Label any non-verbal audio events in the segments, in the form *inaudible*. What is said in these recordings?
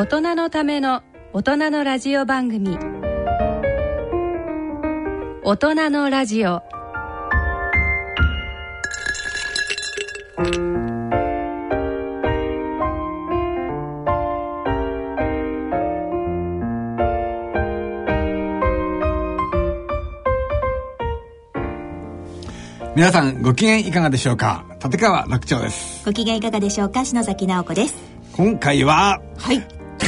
大人のための大人のラジオ番組。大人のラジオ。皆さんご機嫌いかがでしょうか？立川楽長です。ご機嫌いかがでしょうか？篠崎直子です。今回ははい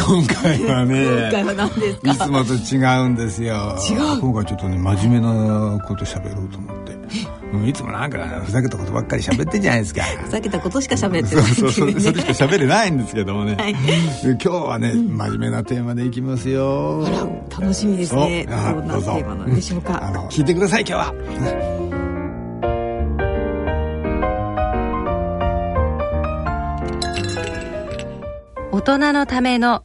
今回はね今回は何ですか？いつもと違うんですよ。違う。今回ちょっとね真面目なこと喋ろうと思って。もういつもなんかふざけたことばっかり喋ってんじゃないですか。*laughs* ふざけたことしか喋ってないってそうそいうそれしか喋れないんですけどもね、はい。今日はね、真面目なテーマでいきますよ。あら楽しみですね。どんなどうぞテーマなんでしょうか。あの聞いてください今日は。大人のための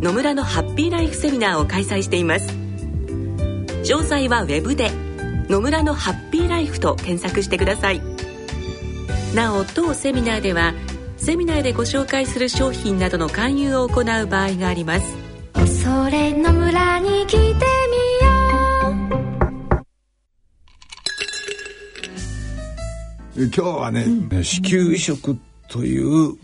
野村のハッピーライフセミナーを開催しています。詳細はウェブで「野村のハッピーライフ」と検索してください。なお当セミナーではセミナーでご紹介する商品などの勧誘を行う場合があります。それの村に来てみよえ今日はね、子宮移植という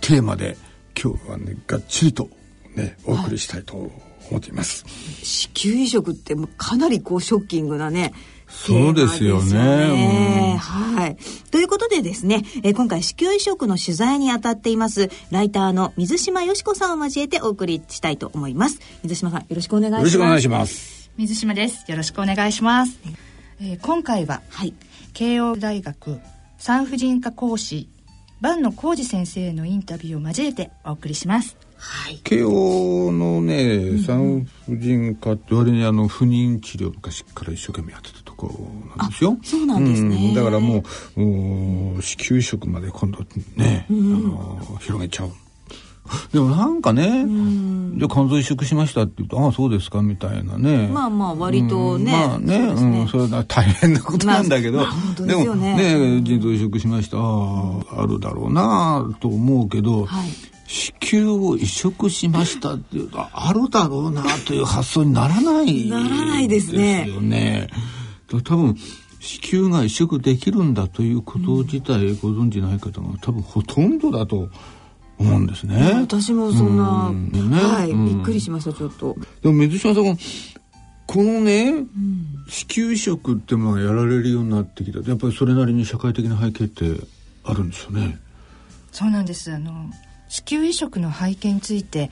テーマで今日はねがっちりとねお送りしたいと思っています、子宮移植ってもうかなりこうショッキングなねそうですよねねはい。ということでですね、えー今回子宮移植の取材に当たっています、ライターの水島よし子さんを交えてお送りしたいと思います。水島さん、よろしくお願いします。よろしくお願いします水島です。よろしくお願いします。えー今回ははい。慶応大学産婦人科講師坂野浩二先生のインタビューを交えてお送りします。はい。慶応のね産婦人科って割にあの不妊治療とかしっかり一生懸命やってたところなんですよ。そうなんですね。うん。だからもうもう子宮移植まで今度ね、あの広げちゃう *laughs* でもなんかね、じゃあ肝臓移植しましたって言うと、ああ、そうですか、みたいなね。まあまあ割とねうん。まあね、そううん、それは大変なことなんだけど、まあまあ本当でもね、腎臓移植しました、ああ、あるだろうなと思うけど、はい。子宮を移植しましたっていうと、あるだろうなという発想にならない。ならないですね。ですよね。多分、子宮が移植できるんだということ自体ご存じない方が多分ほとんどだと思うんですね。私もそんな、うんねはい、うんびっくりしました、ちょっと。でも水島さんこのね、子宮移植ってものがやられるようになってきたやっぱりそれなりに社会的な背景ってあるんですよね。そうなんです。あの子宮移植の背景について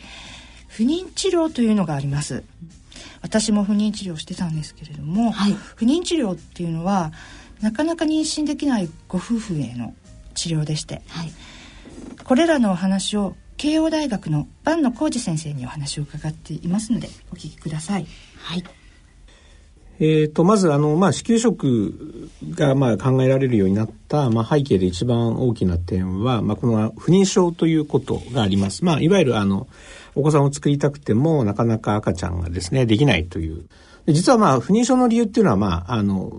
不妊治療というのがあります。私も不妊治療してたんですけれども、はい不妊治療っていうのはなかなか妊娠できないご夫婦への治療でして、はい。これらのお話を慶応大学の坂野浩二先生にお話を伺っていますのでお聞きください。はい。えー、とまずあの、まあ、子宮移植がまあ考えられるようになった、まあ、背景で一番大きな点は、まあ、この不妊症ということがあります。まあ、いわゆるあのお子さんを作りたくてもなかなか赤ちゃんがですねできないというで実はまあ不妊症の理由っていうのはまああの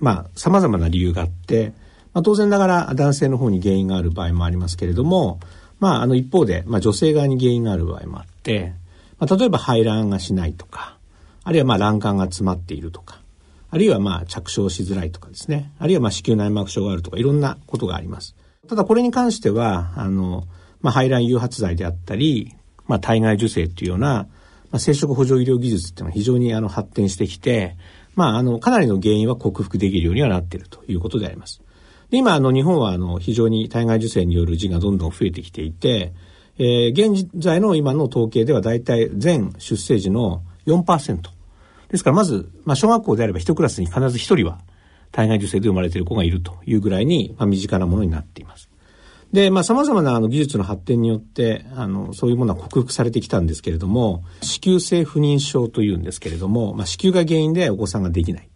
まあ様々な理由があって、まあ、当然ながら男性の方に原因がある場合もありますけれども、まあ、あの一方で、まあ、女性側に原因がある場合もあって、まあ、例えば排卵がしないとかあるいはまあ卵管が詰まっているとか、あるいはまあ着床しづらいとかですね、あるいはまあ子宮内膜症があるとかいろんなことがあります。ただこれに関しては、あの、まあ排卵誘発剤であったり、まあ体外受精っていうような、まあ、生殖補助医療技術っていうのは非常にあの発展してきて、まあ、あの、かなりの原因は克服できるようにはなっているということであります。で、今、あの、日本は、あの、非常に体外受精による児がどんどん増えてきていて、えー、現在の今の統計では大体全出生時の4%。ですから、まず、まあ、小学校であれば一クラスに必ず一人は体外受精で生まれている子がいるというぐらいに、まあ、身近なものになっています。で、まあ、様々なあの技術の発展によって、あの、そういうものは克服されてきたんですけれども、子宮性不妊症というんですけれども、まあ、子宮が原因でお子さんができない。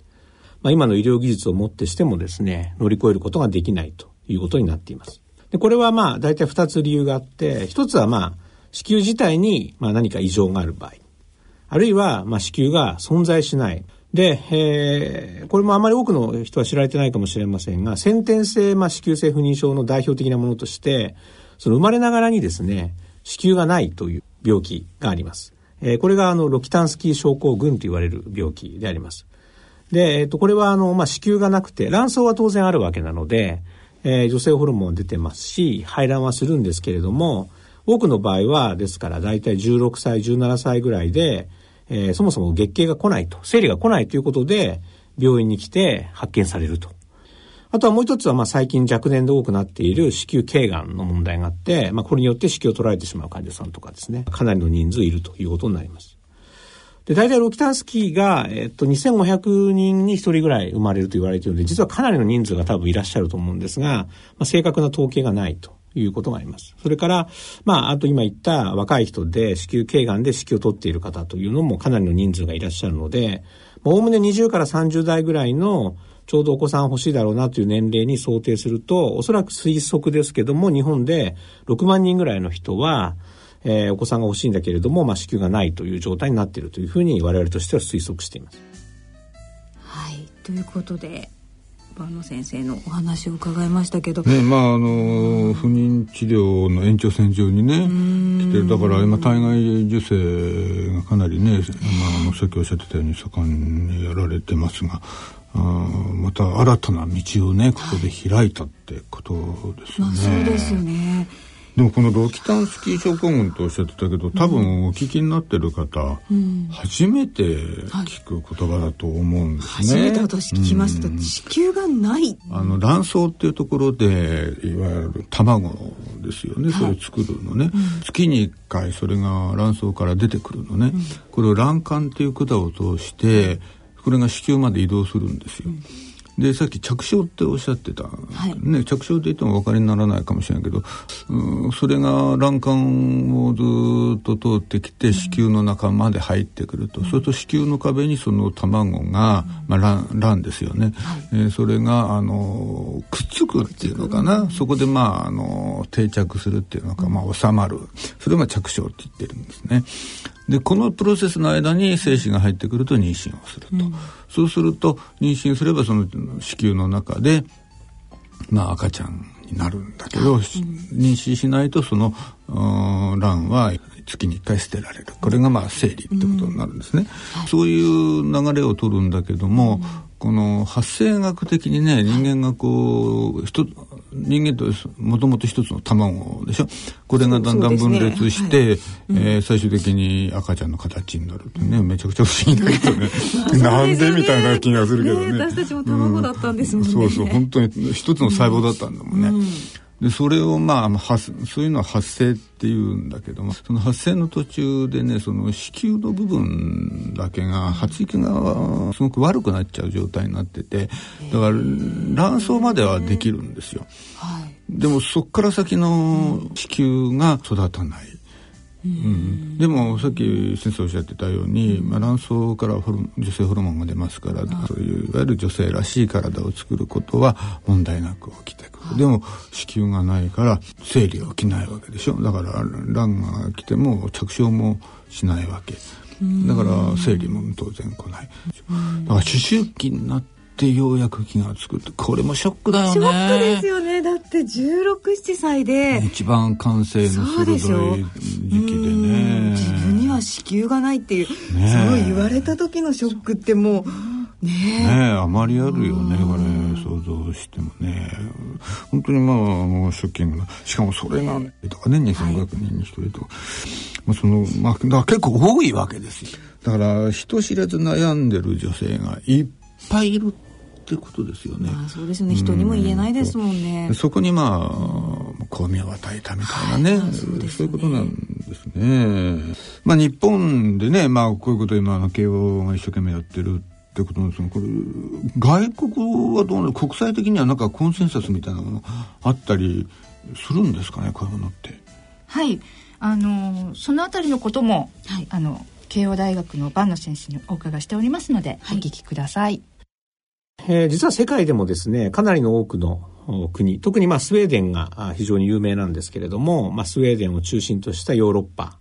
まあ、今の医療技術をもってしてもですね、乗り越えることができないということになっています。で、これはまあ、大体二つ理由があって、一つはまあ、子宮自体にまあ何か異常がある場合。あるいは、まあ、子宮が存在しない。で、えー、これもあまり多くの人は知られてないかもしれませんが、先天性、まあ、子宮性不妊症の代表的なものとして、その生まれながらにですね、子宮がないという病気があります。えー、これがあの、ロキタンスキー症候群と言われる病気であります。で、えっ、と、これはあの、まあ、子宮がなくて、卵巣は当然あるわけなので、えー、女性ホルモン出てますし、排卵はするんですけれども、多くの場合は、ですから、だいたい16歳、17歳ぐらいで、えー、そもそも月経が来ないと、生理が来ないということで、病院に来て発見されると。あとはもう一つは、まあ最近若年で多くなっている子宮頸がんの問題があって、まあこれによって子宮を取られてしまう患者さんとかですね、かなりの人数いるということになります。で、大体ロキタンスキーが、えっと、2500人に1人ぐらい生まれると言われているので、実はかなりの人数が多分いらっしゃると思うんですが、まあ、正確な統計がないと。いうことがあります。それから、まあ、あと今言った若い人で子宮頸がんで子宮を取っている方というのもかなりの人数がいらっしゃるので、おおむね20から30代ぐらいのちょうどお子さん欲しいだろうなという年齢に想定すると、おそらく推測ですけども、日本で6万人ぐらいの人は、えー、お子さんが欲しいんだけれども、まあ、子宮がないという状態になっているというふうに我々としては推測しています。はい。ということで、万野先生のお話を伺いましたけど、ねまああの不妊治療の延長線上にね来てだから今体外受精がかなりね、まあ、さっきおっしゃってたように盛んにやられてますがあまた新たな道をねここで開いたってことですよね。まあ、そうですよねでもこのロキタンスキー症候群とおっしゃってたけど多分お聞きになってる方、うん、初めて聞く言葉だと思うんですね。初めて私聞きました、うん、子宮がない。あの卵巣っていうところでいわゆる卵ですよね、それ作るのね、月に1回それが卵巣から出てくるのね、これを卵管っていう管を通してこれが子宮まで移動するんですよ。でさっき着床っておっしゃってた、はい、ね、着床って言ってもお分かりにならないかもしれないけど、うん、それが卵管をずっと通ってきて子宮の中まで入ってくると、うん、それと子宮の壁にその卵が、まあ、卵卵ですよね、はい、えー、それがあのくっつくっていうのかな、そこでまああの定着するっていうのか、まあ、収まる。それが着床って言ってるんですね。でこのプロセスの間に精子が入ってくると妊娠をすると、うん、そうすると妊娠すればその子宮の中で、まあ、赤ちゃんになるんだけど、うん、妊娠しないとその卵は月に1回捨てられる。これがまあ生理ってことになるんですね、うん。そういう流れを取るんだけども、この発生学的にね人間がこう人人間ともともと一つの卵でしょ？これがだんだん分裂して、ね。はい、えー、最終的に赤ちゃんの形になるってね、うん、めちゃくちゃ不思議だけど *laughs* ね。なんでみたいな気がするけどね、ね、私たちも卵だったんですもんね、うん、そうそう本当に一つの細胞だったんだもんね、うんでそれをまあ発そういうのは発生っていうんだけどもその発生の途中でねその子宮の部分だけが発育がすごく悪くなっちゃう状態になっててだから卵巣まではできるんですよ。でもそこから先の子宮が育たない。うん、でもさっき先生おっしゃってたように、まあ、卵巣から女性ホルモンが出ますからそういういわゆる女性らしい体を作ることは問題なく起きてくる。でも子宮がないから生理は起きないわけでしょ。だから卵が来ても着床もしないわけ。だから生理も当然来ない。だから思春期になってってようやく気がつくってこれもショックだよね。ショックですよね。だって1617歳で。一番感性の鋭い時期でね自分には子宮がないっていう、ね、そう言われた時のショックってもうねえ。ねあまりあるよねこれ想像してもね。本当にまあもうショッキングな。しかもそれがねとかね2000学人に1人と、まあ、その、まあ、だから結構多いわけですよ。だから、人知れず悩んでる女性がいっぱいいるってことですよね。あそうですね。人にも言えないですもんね。そこにまあ、巧妙を与えたみたいなね、はい、そうねそういうことなんですね。まあ日本でね、まあこういうこと今、慶応が一生懸命やってるってことなんですが、これ、外国はどうなの？国際的にはなんかコンセンサスみたいなものあったりするんですかね、こういうものって。はい。あの、そのあたりのことも、はい、あの、慶応大学の万野先生にお伺いしておりますので、はい、お聞きください。えー、実は世界でもですね、かなりの多くの国、特にまあスウェーデンが非常に有名なんですけれども、まあ、スウェーデンを中心としたヨーロッパ、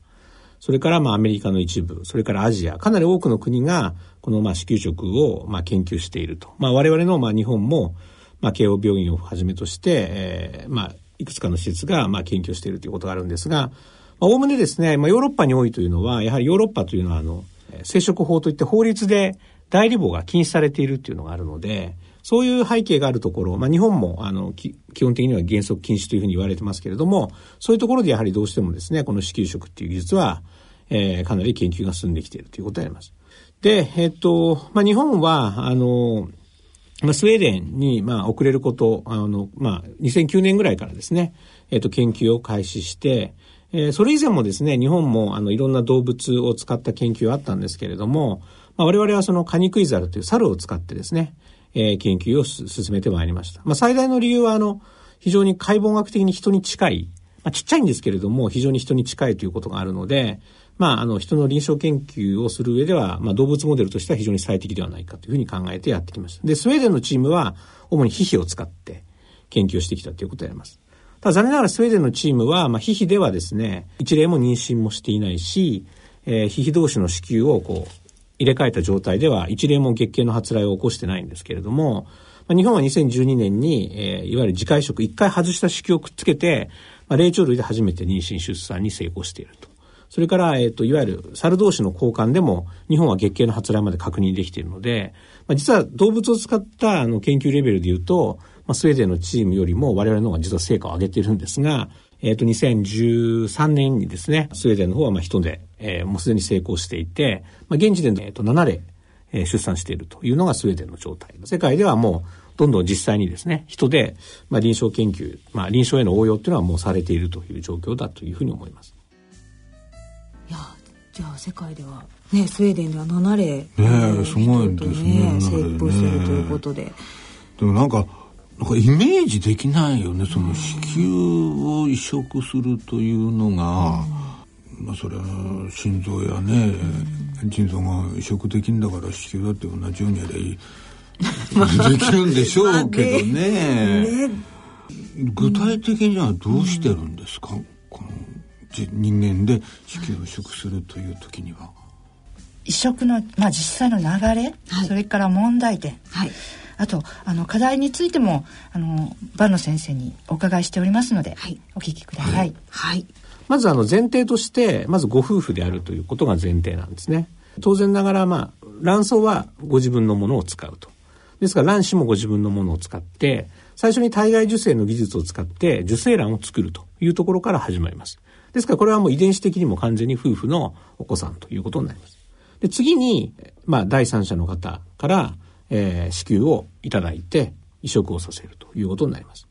それからまあアメリカの一部、それからアジア、かなり多くの国がこのまあ子宮食をまあ研究していると。まあ我々のまあ日本もまあ慶応病院をはじめとして、えー、まあいくつかの施設がまあ研究しているということがあるんですが、おおむねですね、まあヨーロッパに多いというのは、やはりヨーロッパというのはあの、生殖法といって法律で代理母が禁止されているっていうのがあるので、そういう背景があるところ、まあ、日本もあの基本的には原則禁止というふうに言われてますけれども、そういうところでやはりどうしてもですね、この子宮食っていう技術は、えー、かなり研究が進んできているということであります。で、えっと、まあ、日本は、あの、まあ、スウェーデンに、ま、遅れること、あの、まあ、2009年ぐらいからですね、えっと、研究を開始して、えー、それ以前もですね、日本も、あの、いろんな動物を使った研究はあったんですけれども、まあ、我々はそのカニクイザルという猿を使ってですね、えー、研究を進めてまいりました。まあ、最大の理由は、あの、非常に解剖学的に人に近い、まあ、ちっちゃいんですけれども、非常に人に近いということがあるので、まあ、あの、人の臨床研究をする上では、まあ、動物モデルとしては非常に最適ではないかというふうに考えてやってきました。で、スウェーデンのチームは、主にヒヒを使って研究をしてきたということであります。ただ残念ながらスウェーデンのチームは、まあ、ヒヒではですね、一例も妊娠もしていないし、えー、ヒヒ同士の子宮をこう、入れ替えた状態では一例も月経の発来を起こしてないんですけれども、まあ、日本は2012年に、えー、いわゆる自戒食、一回外した子宮をくっつけて、まあ、霊長類で初めて妊娠出産に成功していると。それから、えっ、ー、と、いわゆる猿同士の交換でも、日本は月経の発来まで確認できているので、まあ、実は動物を使ったあの研究レベルで言うと、まあ、スウェーデンのチームよりも我々の方が実は成果を上げているんですが、えっ、ー、と、2013年にですね、スウェーデンの方はまあ人で、えー、もうすでに成功していて、まあ、現時点で、えー、と7例、えー、出産しているというのがスウェーデンの状態。世界ではもう、どんどん実際にですね、人で、まあ、臨床研究、まあ、臨床への応用っていうのはもうされているという状況だというふうに思います。いやじゃあ世界ではねスウェーデンでは7例ねすごいですね成功しているということででもなんかかイメージできないよね。その子宮を移植するというのが、うん、まあそれは心臓やね、うん、腎臓が移植できんだから子宮だって同じようにやりできるんでしょうけどね。ね、具体的にはどうしてるんですか、うん、この人間で子宮を移植するという時には。移植の、まあ、実際の流れ、はい、それから問題点、はい、あとあの課題についてもあのバ野先生にお伺いしておりますので、はい、お聞きください。はい、まずあの前提としてまずご夫婦であるということが前提なんですね。当然ながらまあ卵巣はご自分のものを使うと。ですから卵子もご自分のものを使って最初に体外受精の技術を使って受精卵を作るというところから始まります。ですからこれはもう遺伝子的にも完全に夫婦のお子さんということになります。で、次に、まあ、第三者の方から、えー、子宮をいただいて移植をさせるということになります。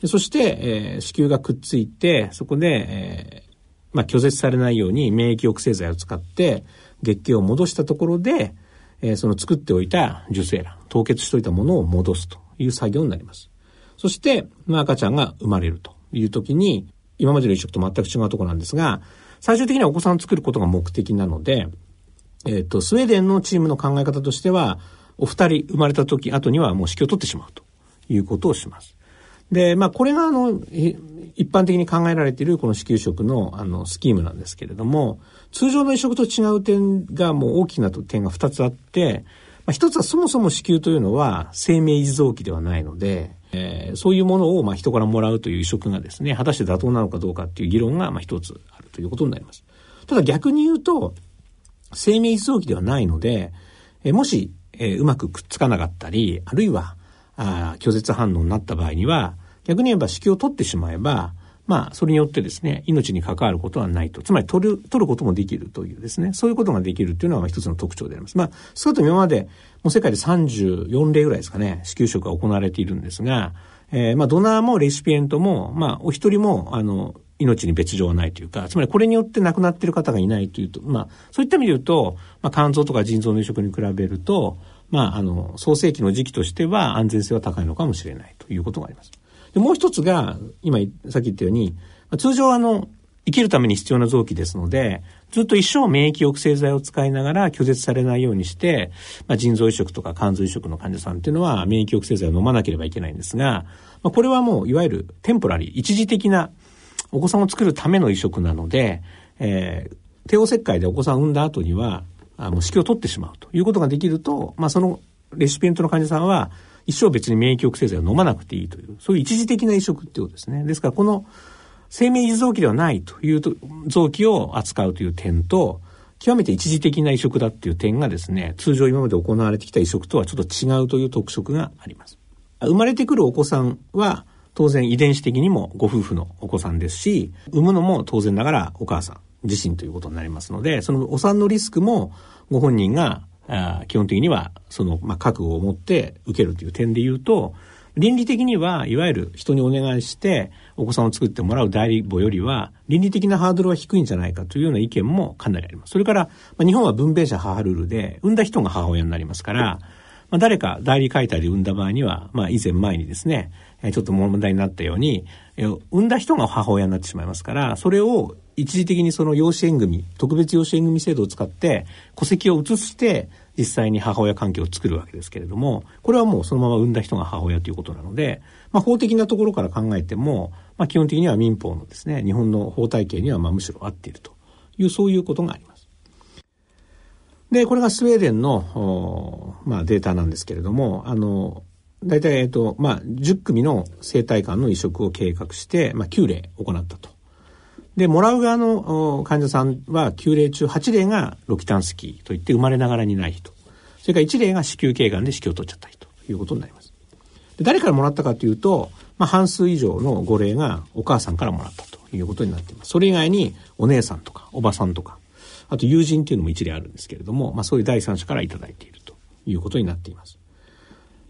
でそして、えー、子宮がくっついて、そこで、えー、まあ、拒絶されないように免疫抑制剤を使って月経を戻したところで、えー、その作っておいた受精卵、凍結しておいたものを戻すという作業になります。そして、まあ、赤ちゃんが生まれるという時に、今までの移植と全く違うところなんですが、最終的にはお子さんを作ることが目的なので、えっ、と、スウェーデンのチームの考え方としては、お二人生まれた時後にはもう子宮を取ってしまうということをします。で、まあ、これがあの、一般的に考えられているこの子宮食のあのスキームなんですけれども、通常の移植と違う点がもう大きな点が二つあって、まあ、一つはそもそも子宮というのは生命維持臓器ではないので、えー、そういうものをまあ人からもらうという移植がですね、果たして妥当なのかどうかっていう議論がまあ一つあるということになります。ただ逆に言うと、生命臓器ではないので、え、もしえ、うまくくっつかなかったり、あるいは、あ拒絶反応になった場合には、逆に言えば子宮を取ってしまえば、まあ、それによってですね、命に関わることはないと。つまり、取る、取ることもできるというですね、そういうことができるっていうのは一つの特徴であります。まあ、少なくと今まで、もう世界で34例ぐらいですかね、子宮食が行われているんですが、えー、まあ、ドナーもレシピエントも、まあ、お一人も、あの、命に別状はないというか、つまりこれによって亡くなっている方がいないというと、まあ、そういった意味で言うと、まあ、肝臓とか腎臓の移植に比べると、まあ、あの、創世期の時期としては安全性は高いのかもしれないということがあります。でもう一つが、今、さっき言ったように、通常あの、生きるために必要な臓器ですので、ずっと一生免疫抑制剤を使いながら拒絶されないようにして、まあ、腎臓移植とか肝臓移植の患者さんっていうのは免疫抑制剤を飲まなければいけないんですが、まあ、これはもういわゆるテンポラリー、一時的なお子さんを作るための移植なので、えー、帝王切開でお子さんを産んだ後には、あの、子宮を取ってしまうということができると、まあ、そのレシピエントの患者さんは、一生別に免疫抑制剤を飲まなくていいという、そういう一時的な移植っていうことですね。ですから、この生命維持臓器ではないという臓器を扱うという点と、極めて一時的な移植だっていう点がですね、通常今まで行われてきた移植とはちょっと違うという特色があります。生まれてくるお子さんは、当然遺伝子的にもご夫婦のお子さんですし、産むのも当然ながらお母さん自身ということになりますので、そのお産のリスクもご本人が基本的にはその、まあ、覚悟を持って受けるという点で言うと、倫理的には、いわゆる人にお願いしてお子さんを作ってもらう代理母よりは、倫理的なハードルは低いんじゃないかというような意見もかなりあります。それから、まあ、日本は分娩者母ルールで、産んだ人が母親になりますから、まあ、誰か代理解体で産んだ場合には、まあ、以前前にですね、ちょっと問題になったように、産んだ人が母親になってしまいますから、それを一時的にその養子縁組、特別養子縁組制度を使って戸籍を移して実際に母親関係を作るわけですけれども、これはもうそのまま産んだ人が母親ということなので、まあ法的なところから考えても、まあ基本的には民法のですね、日本の法体系にはまあむしろ合っているという、そういうことがあります。で、これがスウェーデンの、まあデータなんですけれども、あの、大体、えっと、まあ、10組の生体館の移植を計画して、まあ、9例行ったと。で、もらう側の患者さんは9例中8例がロキタンスキーといって生まれながらにない人。それから1例が子宮頸がんで子宮を取っちゃった人ということになります。で誰からもらったかというと、まあ、半数以上の5例がお母さんからもらったということになっています。それ以外にお姉さんとかおばさんとか、あと友人っていうのも1例あるんですけれども、まあ、そういう第三者からいただいているということになっています。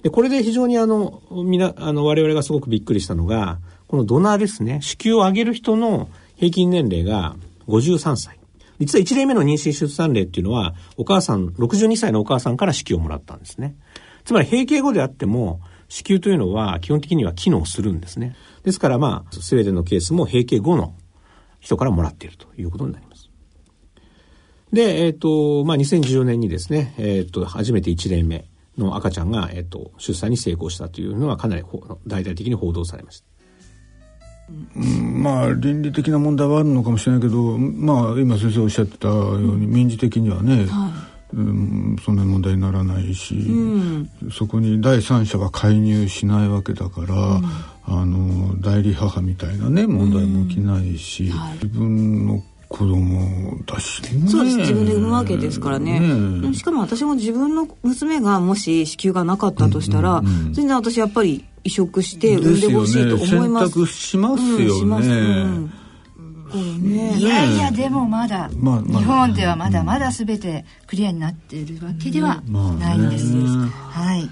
で、これで非常にあの、みな、あの、我々がすごくびっくりしたのが、このドナーですね、子宮を上げる人の平均年齢が53歳。実は1例目の妊娠出産例っていうのは、お母さん、62歳のお母さんから子宮をもらったんですね。つまり閉経後であっても、子宮というのは基本的には機能するんですね。ですからまあ、スウェーデンのケースも閉経後の人からもらっているということになります。で、えっ、ー、と、まあ、2014年にですね、えっ、ー、と、初めて1例目の赤ちゃんが、えっ、ー、と、出産に成功したというのはかなり大々的に報道されました。まあ倫理的な問題はあるのかもしれないけどまあ今先生おっしゃってたように民事的にはね、はい、うん、そんな問題にならないし、うん、そこに第三者が介入しないわけだから、うん、あの代理母みたいなね問題も起きないし、はい、自分の子供だし、ね、そうです。自分で産むわけですからね、ね、しかも私も自分の娘がもし子宮がなかったとしたら、うんうんうん、全然私やっぱり移植して産んでほしいと思います。選択します。よね。ね、いやいやでもまだ、まあまあ、日本ではまだまだ全てクリアになっているわけではないんです。まあ、はい。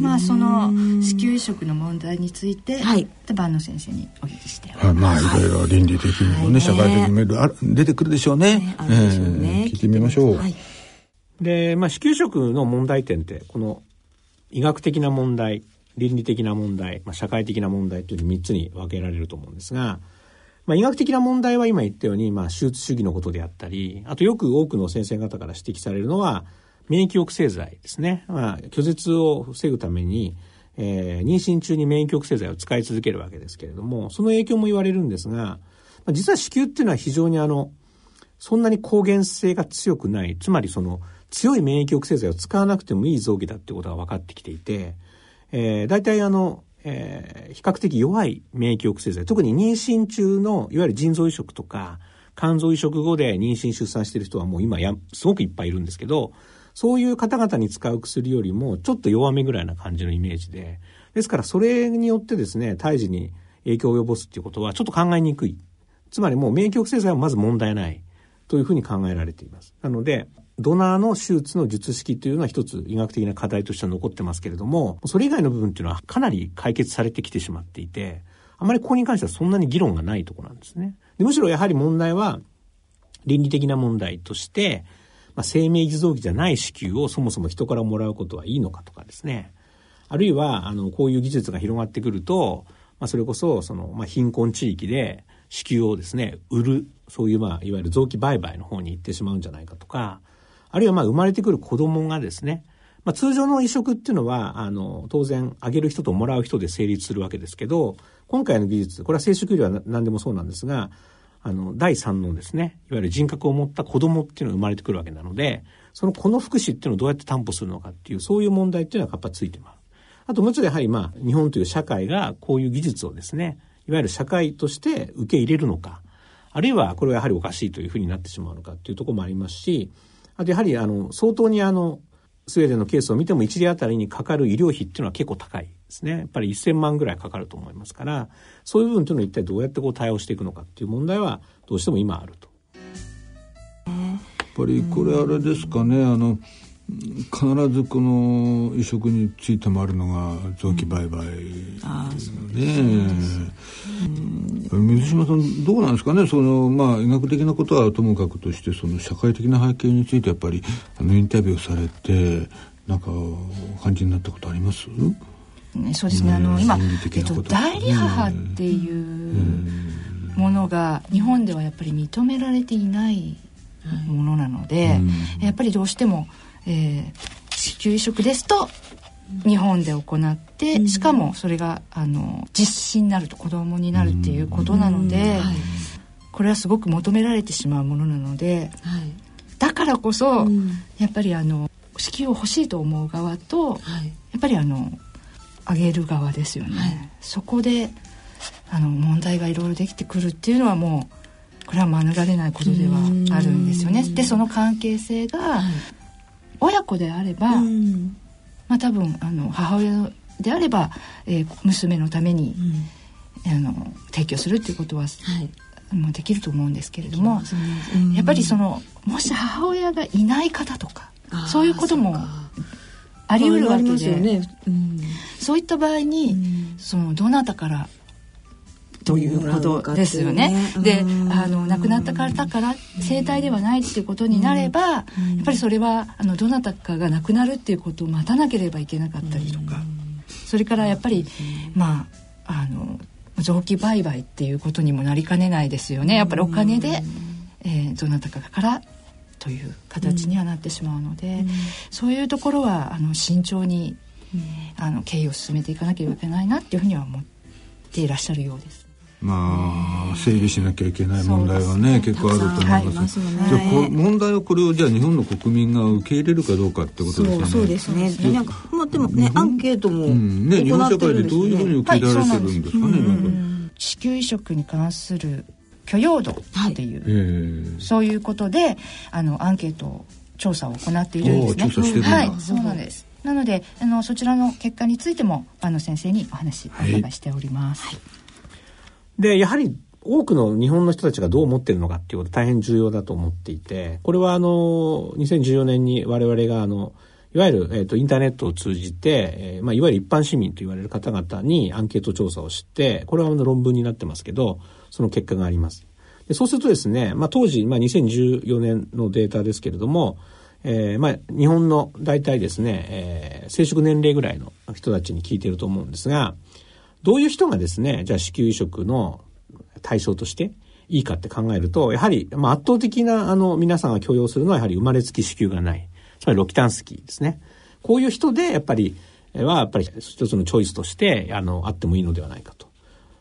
まあその子宮移植の問題について、はい、万野先生にお聞きして。はい、まあい。ろいろ倫理的にもね、はい、社会的にもある出てくるでしょうね。ねえー、ね。聞いてみましょう。はい、で、まあ子宮移植の問題点ってこの医学的な問題倫理的な問題、まあ、社会的な問題という3つに分けられると思うんですが、まあ、医学的な問題は今言ったように、まあ、手術主義のことであったり、あとよく多くの先生方から指摘されるのは、免疫抑制剤ですね。まあ、拒絶を防ぐために、えー、妊娠中に免疫抑制剤を使い続けるわけですけれども、その影響も言われるんですが、まあ、実は子宮っていうのは非常にあの、そんなに抗原性が強くない、つまりその強い免疫抑制剤を使わなくてもいい臓器だってことが分かってきていて、えー、大体あの、えー、比較的弱い免疫抑制剤、特に妊娠中の、いわゆる腎臓移植とか、肝臓移植後で妊娠出産してる人はもう今や、すごくいっぱいいるんですけど、そういう方々に使う薬よりもちょっと弱めぐらいな感じのイメージで、ですからそれによってですね、胎児に影響を及ぼすっていうことはちょっと考えにくい。つまりもう免疫抑制剤はまず問題ないというふうに考えられています。なので、ドナーの手術の術式というのは一つ医学的な課題としては残ってますけれども、それ以外の部分っていうのはかなり解決されてきてしまっていて、あまりここに関してはそんなに議論がないところなんですね。でむしろやはり問題は倫理的な問題として、まあ、生命偽造機じゃない子宮をそもそも人からもらうことはいいのかとかですね。あるいは、あの、こういう技術が広がってくると、まあ、それこそ、その、まあ、貧困地域で子宮をですね、売る、そういう、まあ、いわゆる臓器売買の方に行ってしまうんじゃないかとか、あるいは、まあ、生まれてくる子供がですね、まあ、通常の移植っていうのは、あの、当然、あげる人ともらう人で成立するわけですけど、今回の技術、これは生殖医療は何でもそうなんですが、あの、第三のですね、いわゆる人格を持った子供っていうのが生まれてくるわけなので、その子の福祉っていうのをどうやって担保するのかっていう、そういう問題っていうのはやっぱついてます。あともう一つやはりまあ、日本という社会がこういう技術をですね、いわゆる社会として受け入れるのか、あるいはこれはやはりおかしいというふうになってしまうのかっていうところもありますし、あとやはりあの、相当にあの、スウェーデンのケースを見ても1例あたりにかかる医療費っていうのは結構高いですね。やっぱり1000万ぐらいかかると思いますから、そういう部分というのを一体どうやってこう対応していくのかっていう問題はどうしても今あると。やっぱりこれあれですかね、あの、必ずこの移植についてもあるのが臓器売買。ですよね。水島さんどうなんですかね？そのまあ医学的なことはともかくとしてその社会的な背景についてやっぱりあのインタビューされてなんか感じになったことあります？そうですね、あの今、えっと、代理母っていうものが日本ではやっぱり認められていないものなので、やっぱりどうしてもえー、子宮移植ですと日本で行って、うん、しかもそれがあの実施になると子供になるっていうことなので、うん。はい、これはすごく求められてしまうものなので、はい、だからこそ、うん、やっぱりあの子宮を欲しいと思う側と、はい、やっぱりあのあげる側ですよね、そこであの問題がいろいろできてくるっていうのはもうこれは免れないことではあるんですよね。でその関係性が、親子であれば、うん、まあ多分あの母親であれば、えー、娘のために、うん、あの提供するっていうことは、はい、もうできると思うんですけれども、やっぱりそのもし母親がいない方とかそういうこともあり得るわけで、ね。うん、そういった場合に、そのどなたからということですよね。で、あの亡くなった方から生体ではないっていうことになれば、やっぱりそれはあのどなたかが亡くなるっていうことを待たなければいけなかったりとか、それからやっぱり、まああの臓器売買っていうことにもなりかねないですよね。やっぱりお金で、えー、どなたかからという形にはなってしまうので、そういうところはあの慎重に、あの経緯を進めていかなければいけないなっていうふうには思っていらっしゃるようです。まあ、整理しなきゃいけない問題はね、結構あると思います。ますね、じゃあ問題はこれをじゃあ日本の国民が受け入れるかどうかってことですよね。そうですね。なんか、まあでもね、アンケートも、うんね、日本社会でどういうふうに受け入れられてるんですかね。子宮移植に関する許容度っていう、はい、そういうことであのアンケート調査を行っているんですね。はい、そうなんです。なのであのそちらの結果についてもあの先生にお話お伺いしております。はいで、やはり多くの日本の人たちがどう思ってるのかっていうこと大変重要だと思っていて、これはあの、2014年に我々があの、いわゆる、えーと、インターネットを通じて、えまあ、いわゆる一般市民と言われる方々にアンケート調査をして、これはあの論文になってますけど、その結果があります。でそうするとですね、まあ、当時、まあ、2014年のデータですけれども、えーまあ、日本の大体ですね、えー、生殖年齢ぐらいの人たちに聞いてると思うんですが、どういう人がですね、じゃあ子宮移植の対象としていいかって考えると、やはり、まあ、圧倒的な、あの、皆さんが許容するのは、やはり生まれつき子宮がない。つまりロキタンスキーですね。こういう人で、やっぱり、は、やっぱり一つのチョイスとして、あの、あってもいいのではないかと。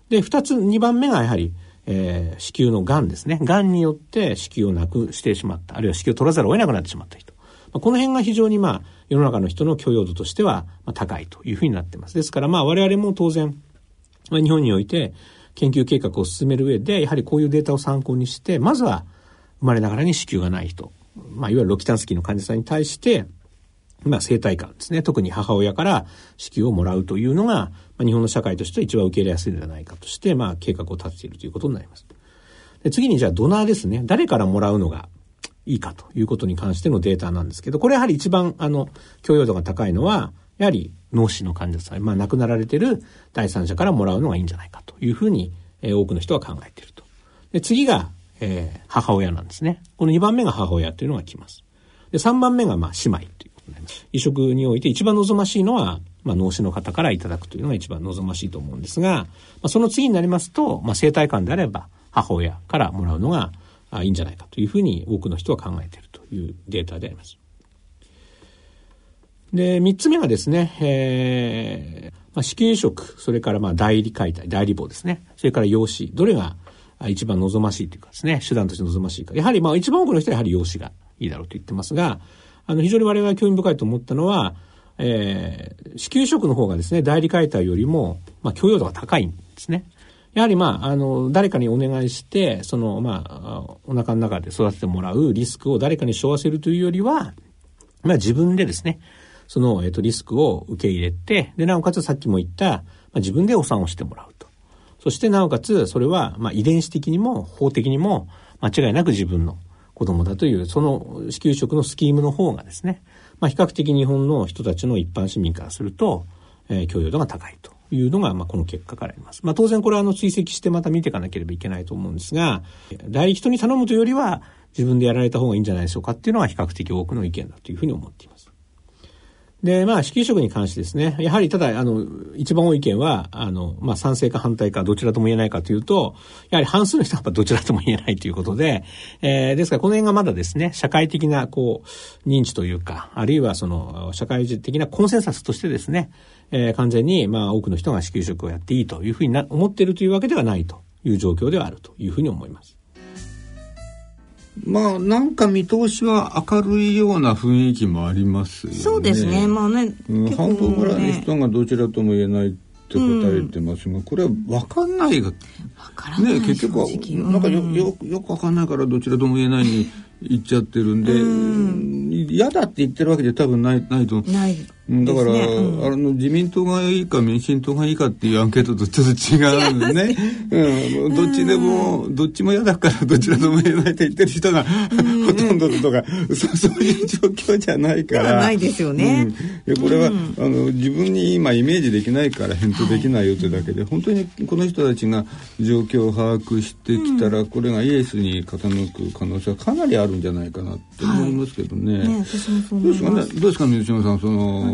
で、二つ、二番目がやはり、えー、子宮の癌ですね。癌によって子宮をなくしてしまった。あるいは子宮を取らざるを得なくなってしまった人。まあ、この辺が非常にまあ、世の中の人の許容度としては、まあ、高いというふうになってます。ですからまあ、我々も当然、日本において研究計画を進める上で、やはりこういうデータを参考にして、まずは生まれながらに子宮がない人、まあ、いわゆるロキタンスキーの患者さんに対して、まあ、生体感ですね。特に母親から子宮をもらうというのが、まあ、日本の社会としては一番受け入れやすいのではないかとして、まあ、計画を立てているということになります。で次にじゃあドナーですね。誰からもらうのがいいかということに関してのデータなんですけど、これやはり一番、あの、許容度が高いのは、やはり脳死の患者さん、まあ亡くなられてる第三者からもらうのがいいんじゃないかというふうに、えー、多くの人は考えていると。で、次が、えー、母親なんですね。この2番目が母親というのが来ます。で、3番目が、まあ、姉妹ということになります。移植において一番望ましいのは、まあ、脳死の方からいただくというのが一番望ましいと思うんですが、まあ、その次になりますと、まあ、生体感であれば、母親からもらうのがいいんじゃないかというふうに多くの人は考えているというデータであります。で、三つ目はですね、えー、まあ、子宮移植、それからまあ代理解体、代理棒ですね。それから養子、どれが一番望ましいというかですね、手段として望ましいか。やはりまあ一番多くの人はやはり養子がいいだろうと言ってますが、あの非常に我々が興味深いと思ったのは、えー、子宮移植の方がですね、代理解体よりも、まあ、許容度が高いんですね。やはりまあ、あの、誰かにお願いして、その、まあ、お腹の中で育ててもらうリスクを誰かに背負わせるというよりは、まあ自分でですね、その、えっ、と、リスクを受け入れて、で、なおかつさっきも言った、まあ、自分でお産をしてもらうと。そしてなおかつ、それは、まあ遺伝子的にも法的にも間違いなく自分の子供だという、その子宮移植のスキームの方がですね、まあ比較的日本の人たちの一般市民からすると、えー、許容度が高いと。いうのが、まあ、この結果からあります。まあ、当然これはあの追跡してまた見ていかなければいけないと思うんですが、代理人に頼むというよりは、自分でやられた方がいいんじゃないでしょうかっていうのは比較的多くの意見だというふうに思っています。で、まあ、子宮食に関してですね、やはりただ、あの、一番多い意見は、あの、まあ、賛成か反対かどちらとも言えないかというと、やはり半数の人はやっぱどちらとも言えないということで、えー、ですからこの辺がまだですね、社会的な、こう、認知というか、あるいはその、社会的なコンセンサスとしてですね、えー、完全に、まあ、多くの人が子宮食をやっていいというふうにな思っているというわけではないという状況ではあるというふうに思います。まあなんか見通しは明るいような雰囲気もありますよね。そうですね。まあね、うん、半分ぐらいの人がどちらとも言えないって答えてますが、うん、これは分かんないが、ね結局はなんかよよよく分かんないからどちらとも言えないに言っちゃってるんで、嫌、うん、だって言ってるわけで多分ないないと。ないだから、ね。うん、あの自民党がいいか民進党がいいかっていうアンケートとちょっと違うんでね、*laughs* うん、どっちでも、どっちも嫌だからどちらでも言えないって言ってる人が、ほとんどとかそ *laughs* そういう状況じゃないから。ないですよね。うん、これは、あの自分に今イメージできないから返答できないよというだけで、はい、本当にこの人たちが状況を把握してきたら、これがイエスに傾く可能性はかなりあるんじゃないかなって思いますけどね。はい、ね私もそう思います。どうですかね、水島さん、その、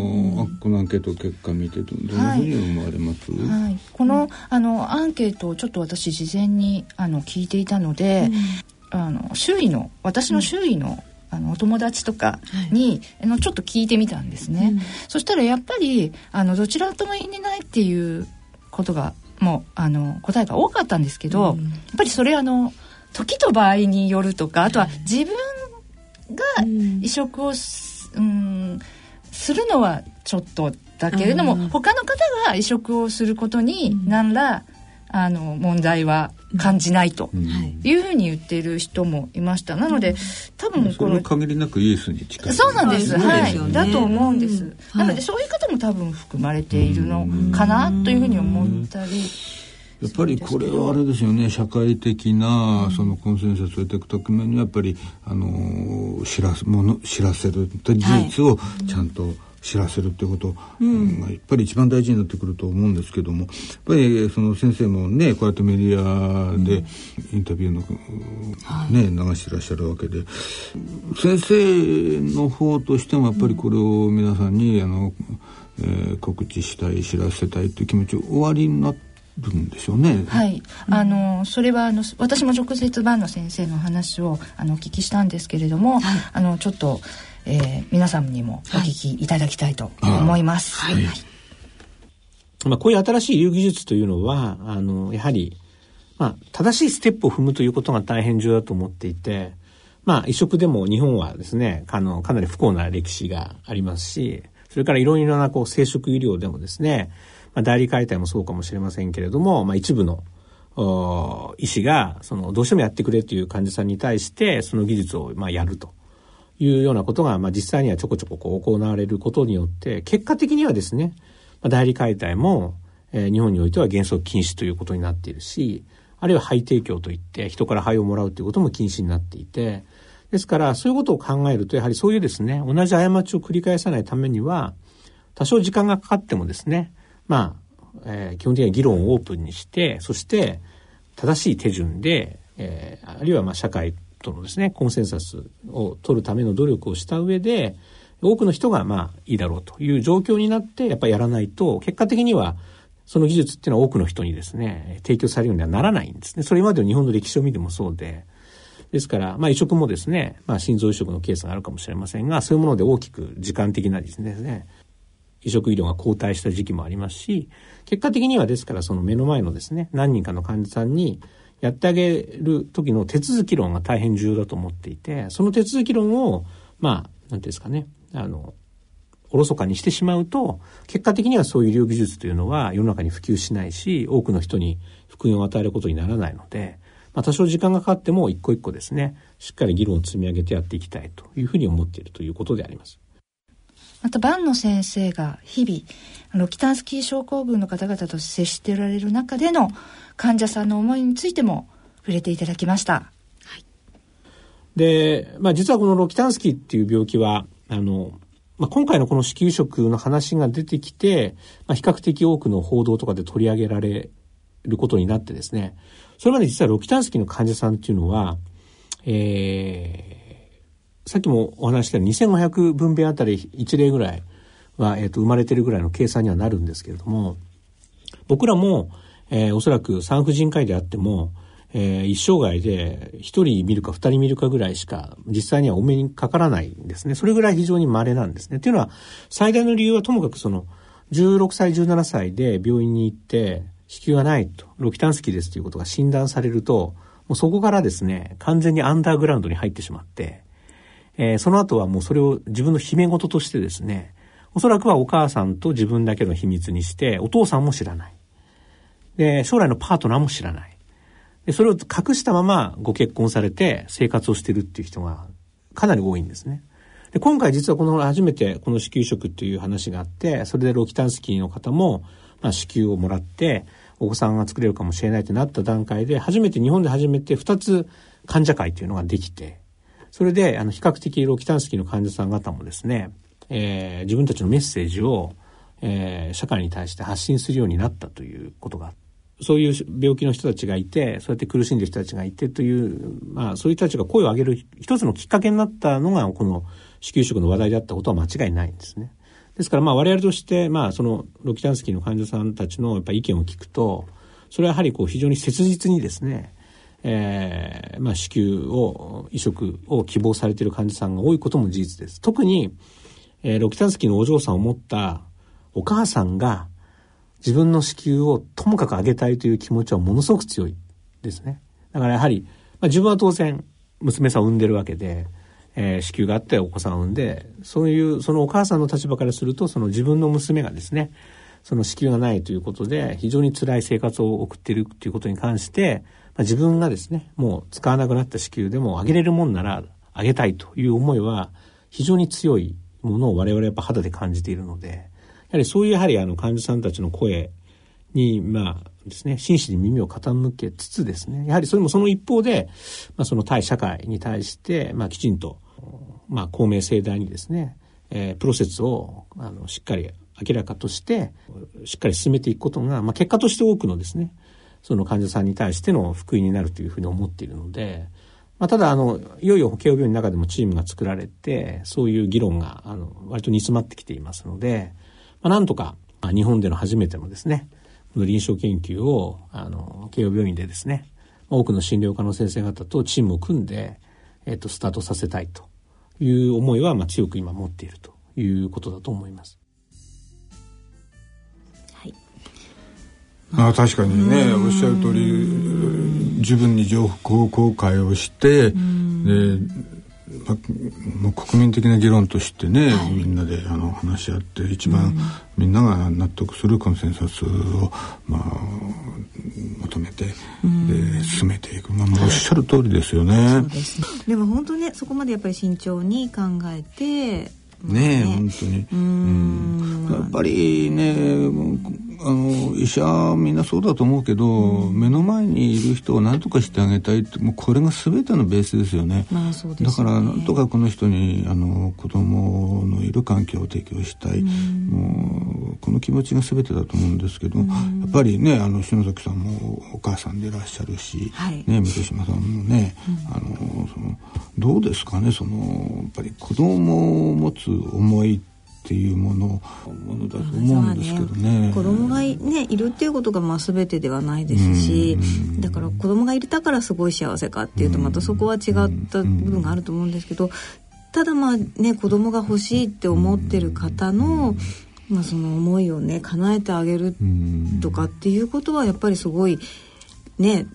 このアンケート結果見てどんなふうに思われます、はい。はい、このあのアンケートをちょっと私事前にあの聞いていたので、うん、あの周囲の私の周囲の、うん、あのお友達とかに、はい、あのちょっと聞いてみたんですね、うん、そしたらやっぱりあのどちらとも言えないっていうことがもうあの答えが多かったんですけど、やっぱりそれあの時と場合によるとかあとは自分が移植をうんするのはちょっとだけれども、他の方が移植をすることに何ら、あの問題は感じないというふうに言っている人もいました。なので多分この限りなくイエスに近い、そうなんです。はい、だと思うんです。なのでそういう方も多分含まれているのかなというふうに思ったり。やっぱりこれはあれですよね社会的なそのコンセンサスを得ていくためにやっぱりあの知らすもの知らせる事実をちゃんと、知らせるってこと。がやっぱり一番大事になってくると思うんですけどもやっぱりその先生もねこうやってメディアでインタビューの、ね、流してらっしゃるわけで先生の方としてもやっぱりこれを皆さんにあの、えー、告知したい知らせたいという気持ちおありになってるんでしょうね。はい、あのそれはあの私も直接番の先生の話をあのお聞きしたんですけれども、はい、あのちょっと、えー、皆さんにもお聞きいただきたいと思います。はい。はい、まあこういう新しい医療技術というのはあのやはりまあ正しいステップを踏むということが大変重要だと思っていて。まあ、移植でも日本はですね、あの、かなり不幸な歴史がありますし、それからいろいろなこう生殖医療でもですね、まあ、代理解体もそうかもしれませんけれども、まあ、一部の医師がそのどうしてもやってくれという患者さんに対してその技術をまあやると。いうようなことが、まあ、実際にはちょこちょここう行われることによって結果的にはですね、まあ、代理解体も、えー、日本においては原則禁止ということになっているしあるいは肺提供といって人から肺をもらうということも禁止になっていてですからそういうことを考えるとやはりそういうですね同じ過ちを繰り返さないためには多少時間がかかってもですねまあ、えー、基本的には議論をオープンにしてそして正しい手順で、えー、あるいはまあ社会とのですね、コンセンサスを取るための努力をした上で、多くの人がまあいいだろうという状況になってやっぱりやらないと、結果的にはその技術っていうのは多くの人にですね、提供されるようにはならないんですね。それまでの日本の歴史を見てもそうで、ですから、まあ移植もですね、まあ心臓移植のケースがあるかもしれませんが、そういうもので大きく時間的なですね、移植医療が後退した時期もありますし、結果的にはですからその目の前のですね、何人かの患者さんにやってあげる時の手続き論が大変重要だと思っていて、その手続き論を、まあ、なんていうんですかね、あの、おろそかにしてしまうと、結果的にはそういう医療技術というのは世の中に普及しないし、多くの人に福音を与えることにならないので、まあ、多少時間がかかっても一個一個ですね、しっかり議論を積み上げてやっていきたいというふうに思っているということであります。また、万野先生が日々、あの、キタンスキー症候群の方々と接しておられる中での患者さんの思いについても触れていただきました。はい、で、まあ、実はこのロキタンスキーっていう病気は、あの、まあ、今回のこの子宮食の話が出てきて、まあ、比較的多くの報道とかで取り上げられることになってですね、それまで実はロキタンスキーの患者さんっていうのは、えー、さっきもお話したように2500分娩あたり1例ぐらいは、え、ー、と、生まれてるぐらいの計算にはなるんですけれども、僕らも、えー、おそらく産婦人科医であっても、えー、一生涯で一人見るか二人見るかぐらいしか実際にはお目にかからないんですね。それぐらい非常に稀なんですね。っていうのは最大の理由はともかくその16歳、17歳で病院に行って子宮がないと、ロキタンスキーですということが診断されると、もうそこからですね、完全にアンダーグラウンドに入ってしまって、えー、その後はもうそれを自分の秘め事としてですね、おそらくはお母さんと自分だけの秘密にして、お父さんも知らない。で、将来のパートナーも知らない。で、それを隠したままご結婚されて生活をしてるっていう人がかなり多いんですね。で、今回実はこの初めてこの子宮食っていう話があって、それでロキタンスキーの方も、まあ、子宮をもらって、お子さんが作れるかもしれないってなった段階で、初めて、日本で初めて2つ患者会っていうのができて、それで、あの、比較的ロキタンスキーの患者さん方もですね、えー、自分たちのメッセージを、えー、社会に対して発信するようになったということが、そういう病気の人たちがいて、そうやって苦しんでる人たちがいてという、まあそういう人たちが声を上げる一つのきっかけになったのが、この子宮食の話題であったことは間違いないんですね。ですからまあ我々として、まあそのロキタンスキーの患者さんたちのやっぱ意見を聞くと、それはやはりこう非常に切実にですね、えー、まあ子宮を、移植を希望されている患者さんが多いことも事実です。特に、えー、ロキタンスキーのお嬢さんを持ったお母さんが、自分の子宮をともかく上げたいという気持ちはものすごく強いですね。だからやはり、まあ、自分は当然娘さんを産んでるわけで、えー、子宮があってお子さんを産んで、そういう、そのお母さんの立場からすると、その自分の娘がですね、その子宮がないということで、非常に辛い生活を送っているということに関して、まあ、自分がですね、もう使わなくなった子宮でも上げれるもんなら上げたいという思いは、非常に強いものを我々はやっぱ肌で感じているので、やはりそういうやはりあの患者さんたちの声に、まあですね、真摯に耳を傾けつつですね、やはりそれもその一方で、まあその対社会に対して、まあきちんと、まあ公明正大にですね、えー、プロセスをあのしっかり明らかとして、しっかり進めていくことが、まあ結果として多くのですね、その患者さんに対しての福音になるというふうに思っているので、まあ、ただ、あの、いよいよ保健病院の中でもチームが作られて、そういう議論が、あの、割と煮詰まってきていますので、まあ、なんとか、日本での初めてのですね、この臨床研究を、あの、慶応病院でですね、多くの診療科の先生方とチームを組んで、えっ、と、スタートさせたいという思いは、まあ、強く今持っているということだと思います。あ確かにねおっしゃる通り十分に情報公開をしてでまもう国民的な議論としてね、はい、みんなであの話し合って一番、みんなが納得するコンセンサスを、まあ、求めて、で進めていく、まあ、おっしゃる通りですよね。ででも本当ねそこまでやっぱり慎重に考えてねえ、本当に。うん。やっぱりね、あの医者みんなそうだと思うけど、うん、目の前にいる人を何とかしてあげたいってもうこれが全てのベースですよね,、まあそうですね。だからなんとかこの人にあの子供のいる環境を提供したい、うん、もうこの気持ちが全てだと思うんですけど、うん、やっぱりねあの篠崎さんもお母さんでいらっしゃるし、はい、ね水島さんもね、あのそのどうですかねそのやっぱり子供を持つ思いっていうものものだと思うんですけどね。ね。子供がねいるっていうことがまあ全てではないですし、だから子供がいたからすごい幸せかっていうとまたそこは違った部分があると思うんですけど、ただまあね子供が欲しいって思ってる方の、まあ、その思いをね叶えてあげるとかっていうことはやっぱりすごいね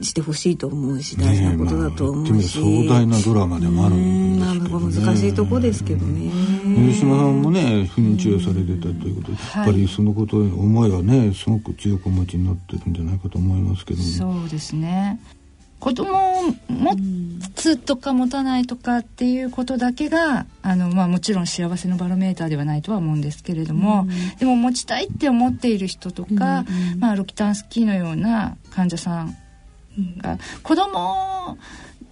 してほしいと思うし大事なことだと思うし、ねまあ、壮大なドラマでもあるんですけど、ね、難しいとこですけどね。水島さんもね不妊治療されてたということで、やっぱりそのことへの思いはねすごく強くお持ちになってるんじゃないかと思いますけども。そうですね。子供を持つとか持たないとかっていうことだけがあの、まあ、もちろん幸せのバロメーターではないとは思うんですけれども、でも持ちたいって思っている人とか、まあ、ロキタンスキーのような患者さんが子供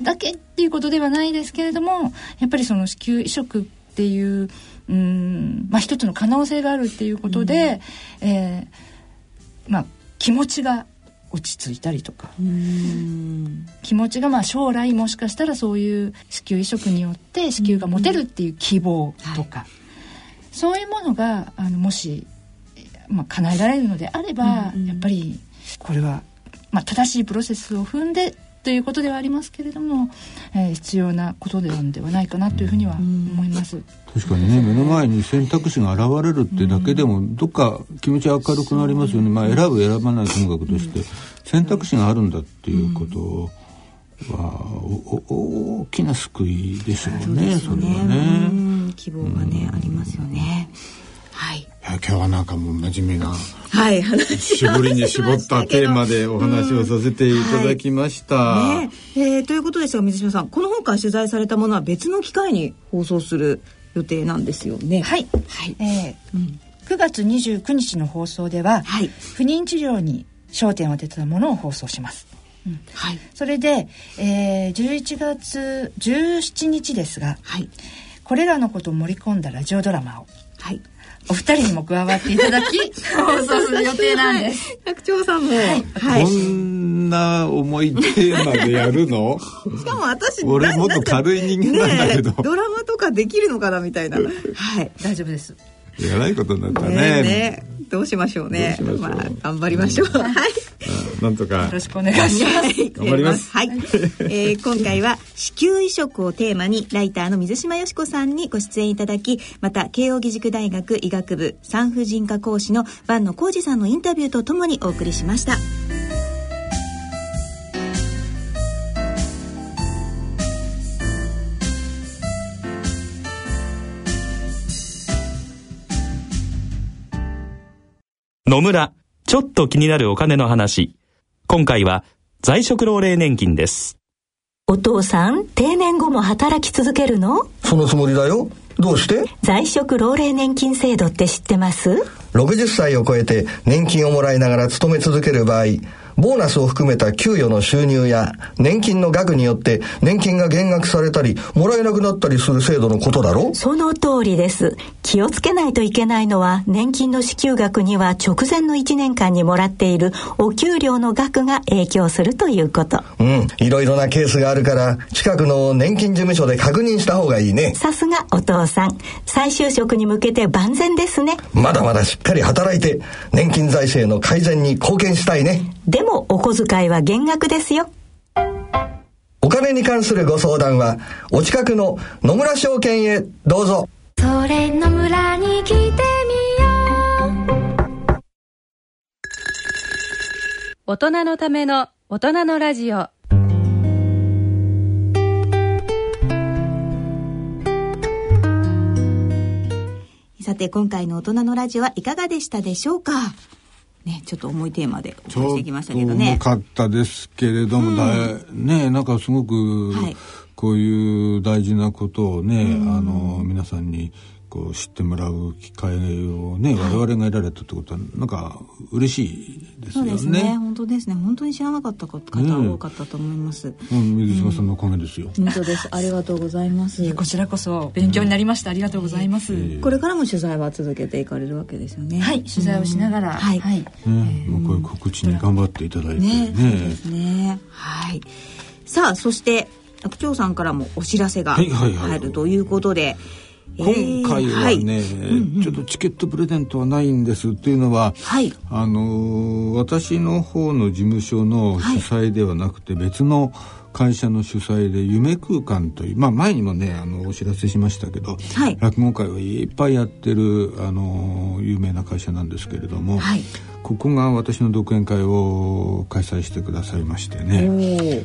だけっていうことではないですけれどもやっぱりその子宮移植っていううん、まあ、一つの可能性があるっていうことで、うん、えー、まあ、気持ちが落ち着いたりとか気持ちがまあ将来もしかしたらそういう子宮移植によって子宮が持てるっていう希望とか、はい、そういうものがあのもし、まあ、叶えられるのであれば、やっぱりこれはまあ、正しいプロセスを踏んでということではありますけれども、えー、必要なことではではないかなというふうには思います。確かにね目の前に選択肢が現れるってだけでもどっか気持ち明るくなりますよね、まあ、選ぶ選ばないともかくとして選択肢があるんだっていうことは大きな救いでしょうねそれはね。希望がね、ありますよね。はい。今日はなんかもう真面目な、はい、絞 *laughs* りに絞ったテーマでお話をさせていただきました。はい、ねえー、ということですが水島さんこの本から取材されたものは別の機会に放送する予定なんですよね。はい。はい。えー、うん、9月29日の放送では、はい、不妊治療に焦点を当てたものを放送します。うん、はい、それで、えー、11月17日ですが、はい、これらのことを盛り込んだラジオドラマを、はい、お二人にも加わっていただき放送する予定なんです。*laughs* 百長さんも、はい、こんな重いテーマでやるの？*laughs* しかも私俺もっと軽い人間なんだけど、ドラマとかできるのかなみたいな。はい。大丈夫ですやらないことになったね。ねねどうしましょうね。まあ頑張りましょう、はい。なんとか。よろしくお願いします、頑張ります。はい、えー、今回は子宮移植をテーマにライターの水島よし子さんにご出演いただきまた慶應義塾大学医学部産婦人科講師の万野浩二さんのインタビューとともにお送りしました野村、ちょっと気になるお金の話。今回は在職老齢年金です。お父さん、定年後も働き続けるの？そのつもりだよ。どうして？在職老齢年金制度って知ってます ?60 歳を超えて年金をもらいながら勤め続ける場合、ボーナスを含めた給与の収入や年金の額によって年金が減額されたりもらえなくなったりする制度のことだろその通りです。気をつけないといけないのは年金の支給額には直前の1年間にもらっているお給料の額が影響するということ。うん。いろいろなケースがあるから近くの年金事務所で確認した方がいいね。さすがお父さん。再就職に向けて万全ですね。まだまだしっかり働いて年金財政の改善に貢献したいね。でもお小遣いは減額ですよ。お金に関するご相談は、お近くの野村証券へどうぞ。それ野村に来てみよう。大人のための大人のラジオ。さて今回の大人のラジオはいかがでしたでしょうか？ね、ちょっと重いテーマでお送りしてきましたけどね。重かったですけれども、うん、だねなんかすごく、こういう大事なことをね、うん、あの皆さんにこう知ってもらう機会をね、はい、我々が得られたってことはなんか嬉しいですよね。そうですね。本当ですね。本当に知らなかった方多かったと思います。うん、水島さんのおかげですよ。本当です。ありがとうございます。*laughs* こちらこそ勉強になりました。ありがとうございます。これからも取材は続けていかれるわけですよね。はい、取材をしながら、はい、はい。ね、もうこういう告知に頑張っていただいてね。ねそうですね。はい。さあ、そして学長さんからもお知らせが入るということで。はいはいはい今回はね、はい、ちょっとチケットプレゼントはないんですっていうのは、はい、あの私の方の事務所の主催ではなくて別の会社の主催で夢空間という、まあ、前にもねあのお知らせしましたけど、はい、落語会をいっぱいやってるあの有名な会社なんですけれども、はい、ここが私の独演会を開催してくださいましてね、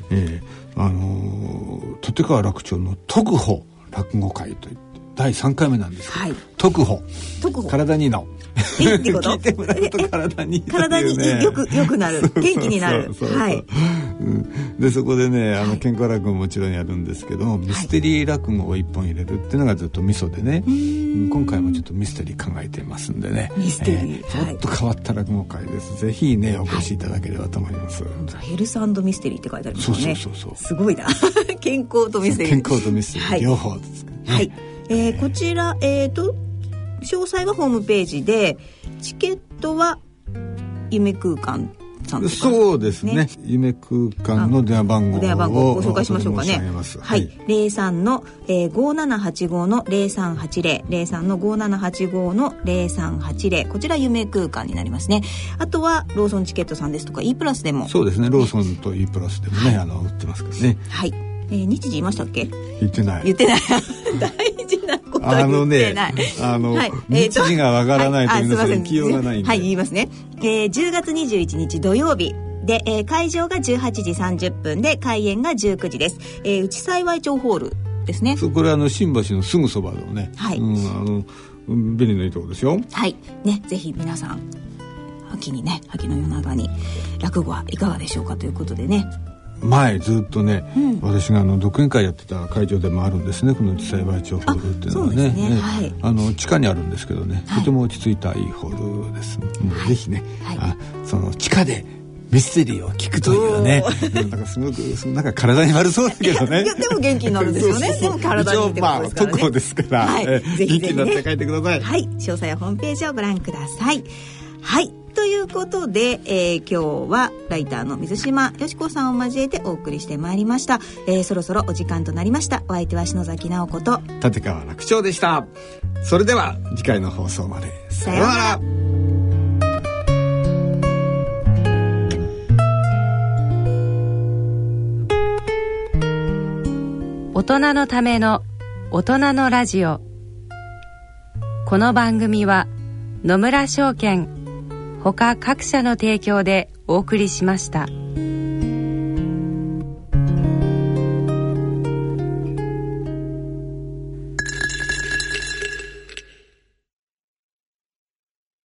えー、あの立川楽町の特保落語会といって第3回目なんですけど、はい、特保特保体にの。いいってこと聞いてもらうと体に体によくよくなる。元気になる。はい、うん、でそこでねあの健康落語ももちろんやるんですけども、ミステリー落語を一本入れるっていうのがずっとミソでね、今回もちょっとミステリー考えていますんでね。ミステリー、えー、ちょっと変わった落語会です、ぜひねお越しいただければと思います、ヘルスミステリーって書いてありますね。そうそうそうすごいな。*laughs* 健康とミステリー。健康とミステリー、両方ですね。はいえー、こちら、えーと、詳細はホームページでチケットは夢空間そうですね、ね、夢空間の電話番号を電話番号をご紹介しましょうかね。はい、零三の、えー、5785の0380 03の5785の0380こちら夢空間になりますね。あとはローソンチケットさんですとか E プラスでも。そうですね。ローソンと E プラスでもね、はい、あの売ってますからね。はい。えー、日時言いましたっけ？言ってない。言ってない。*laughs* 大事なこと言ってない。あの、はい、日時がわからないと皆さん気ようがないんで。はい言いますね、えー、10月21日土曜日。で、えー、会場が18時30分で開演が19時です、えー、内幸町ホールですね。そうこれあの新橋のすぐそばのね。はい、うん、あの便利ないいとこですよ。はい。ねぜひ皆さん秋にね秋の夜長に落語はいかがでしょうかということでね前ずっとね、うん、私があの独演会やってた会場でもあるんですねこの内幸町ホールっていうのはね、ね。ね、はい、あの地下にあるんですけどね、はい、とても落ち着いたいいホールです、はい、ぜひね、あその地下でミステリーを聞くというね、なんかすごくなんか体に悪そうだけどね。でも元気になるんですよね。でも体にってことですからね。まあ特ですから、はい、ぜひ元気になって帰ってください。はい、詳細はホームページをご覧ください。はい。ということで、えー、今日はライターの水島よし子さんを交えてお送りしてまいりました、えー、そろそろお時間となりました。お相手は篠崎直子と立川楽長でした。それでは次回の放送まで。さようなら。大人のための大人のラジオ。この番組は野村証券他各社の提供でお送りしました。